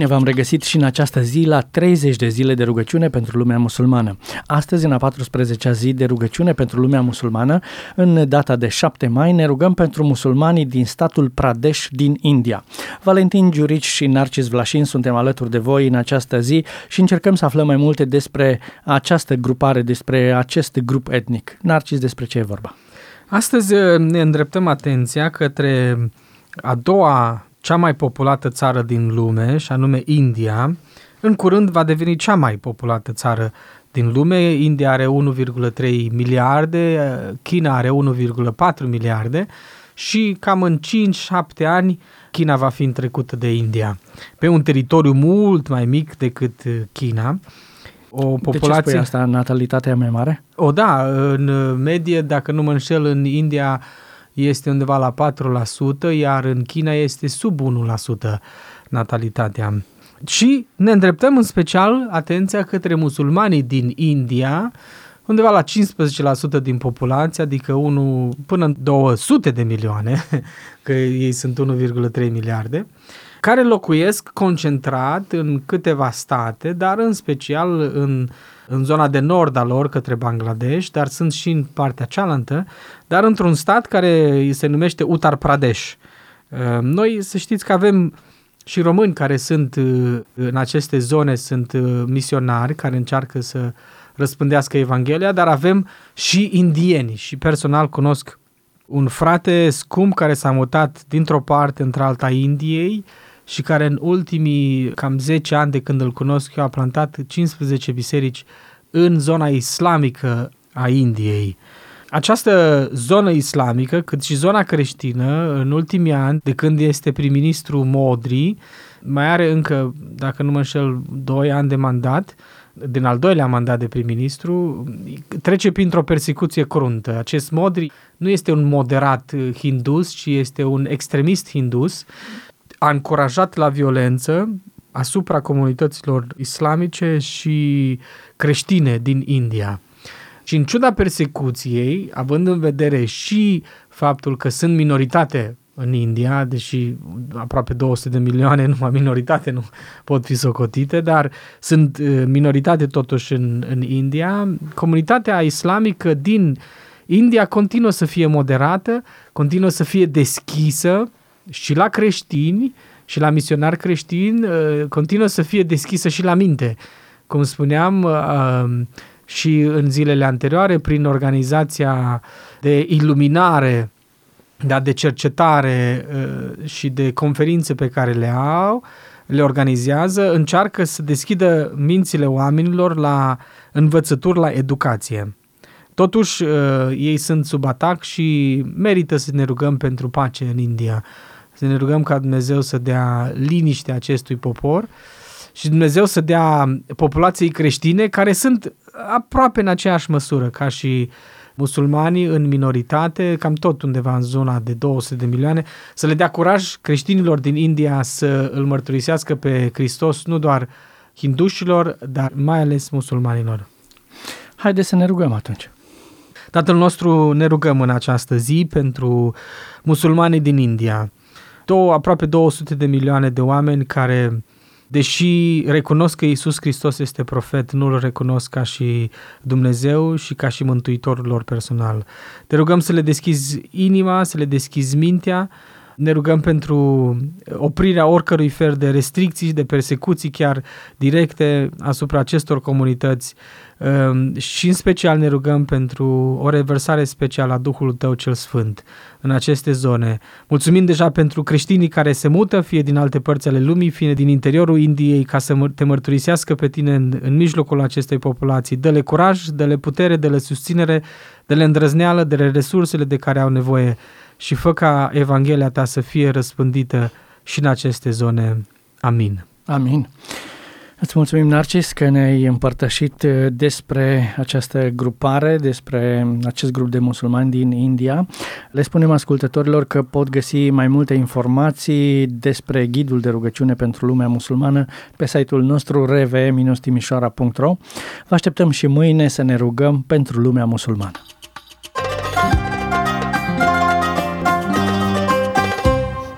Bine v-am regăsit și în această zi la 30 de zile de rugăciune pentru lumea musulmană. Astăzi, în a 14-a zi de rugăciune pentru lumea musulmană, în data de 7 mai, ne rugăm pentru musulmanii din statul Pradesh din India. Valentin Giurici și Narcis Vlașin suntem alături de voi în această zi și încercăm să aflăm mai multe despre această grupare, despre acest grup etnic. Narcis, despre ce e vorba? Astăzi ne îndreptăm atenția către a doua cea mai populată țară din lume, și anume India, în curând va deveni cea mai populată țară din lume. India are 1,3 miliarde, China are 1,4 miliarde și cam în 5-7 ani China va fi întrecută de India. Pe un teritoriu mult mai mic decât China. O populație... De ce spui asta? Natalitatea mai mare? O, da, în medie, dacă nu mă înșel, în India este undeva la 4%, iar în China este sub 1% natalitatea. Și ne îndreptăm în special atenția către musulmanii din India, undeva la 15% din populație, adică 1 până în 200 de milioane, că ei sunt 1,3 miliarde, care locuiesc concentrat în câteva state, dar în special în în zona de nord a lor către Bangladesh, dar sunt și în partea cealaltă, dar într-un stat care se numește Uttar Pradesh. Uh, noi să știți că avem și români care sunt uh, în aceste zone, sunt uh, misionari care încearcă să răspândească Evanghelia, dar avem și indieni și personal cunosc un frate scump care s-a mutat dintr-o parte într-alta Indiei și care în ultimii cam 10 ani de când îl cunosc eu a plantat 15 biserici în zona islamică a Indiei. Această zonă islamică, cât și zona creștină, în ultimii ani, de când este prim-ministru Modri, mai are încă, dacă nu mă înșel, 2 ani de mandat, din al doilea mandat de prim-ministru, trece printr-o persecuție cruntă. Acest Modri nu este un moderat hindus, ci este un extremist hindus a încurajat la violență asupra comunităților islamice și creștine din India. Și în ciuda persecuției, având în vedere și faptul că sunt minoritate în India, deși aproape 200 de milioane, numai minoritate nu pot fi socotite, dar sunt uh, minoritate totuși în, în India, comunitatea islamică din India continuă să fie moderată, continuă să fie deschisă și la creștini și la misionari creștini uh, continuă să fie deschisă și la minte. Cum spuneam uh, și în zilele anterioare, prin organizația de iluminare, da, de cercetare uh, și de conferințe pe care le au, le organizează, încearcă să deschidă mințile oamenilor la învățături, la educație. Totuși, ei sunt sub atac și merită să ne rugăm pentru pace în India să ne rugăm ca Dumnezeu să dea liniște acestui popor și Dumnezeu să dea populației creștine care sunt aproape în aceeași măsură ca și musulmanii în minoritate, cam tot undeva în zona de 200 de milioane, să le dea curaj creștinilor din India să îl mărturisească pe Hristos, nu doar hindușilor, dar mai ales musulmanilor. Haideți să ne rugăm atunci. Tatăl nostru, ne rugăm în această zi pentru musulmanii din India, două, aproape 200 de milioane de oameni care, deși recunosc că Isus Hristos este profet, nu îl recunosc ca și Dumnezeu și ca și Mântuitorul lor personal. Te rugăm să le deschizi inima, să le deschizi mintea, ne rugăm pentru oprirea oricărui fel de restricții, de persecuții chiar directe asupra acestor comunități Ehm, și în special ne rugăm pentru o reversare specială a Duhului Tău cel Sfânt în aceste zone. Mulțumim deja pentru creștinii care se mută, fie din alte părți ale lumii, fie din interiorul Indiei, ca să te mărturisească pe tine în, în mijlocul acestei populații. Dă-le curaj, dă-le putere, dă-le susținere, dă-le îndrăzneală, dă-le resursele de care au nevoie și fă ca Evanghelia ta să fie răspândită și în aceste zone. Amin. Amin. Îți mulțumim, Narcis, că ne-ai împărtășit uh, despre această grupare, despre acest grup de musulmani din India. Le spunem ascultătorilor că pot găsi mai multe informații despre ghidul de rugăciune pentru lumea musulmană pe site-ul nostru rv-timișoara.ro. Vă așteptăm și mâine să ne rugăm pentru lumea musulmană.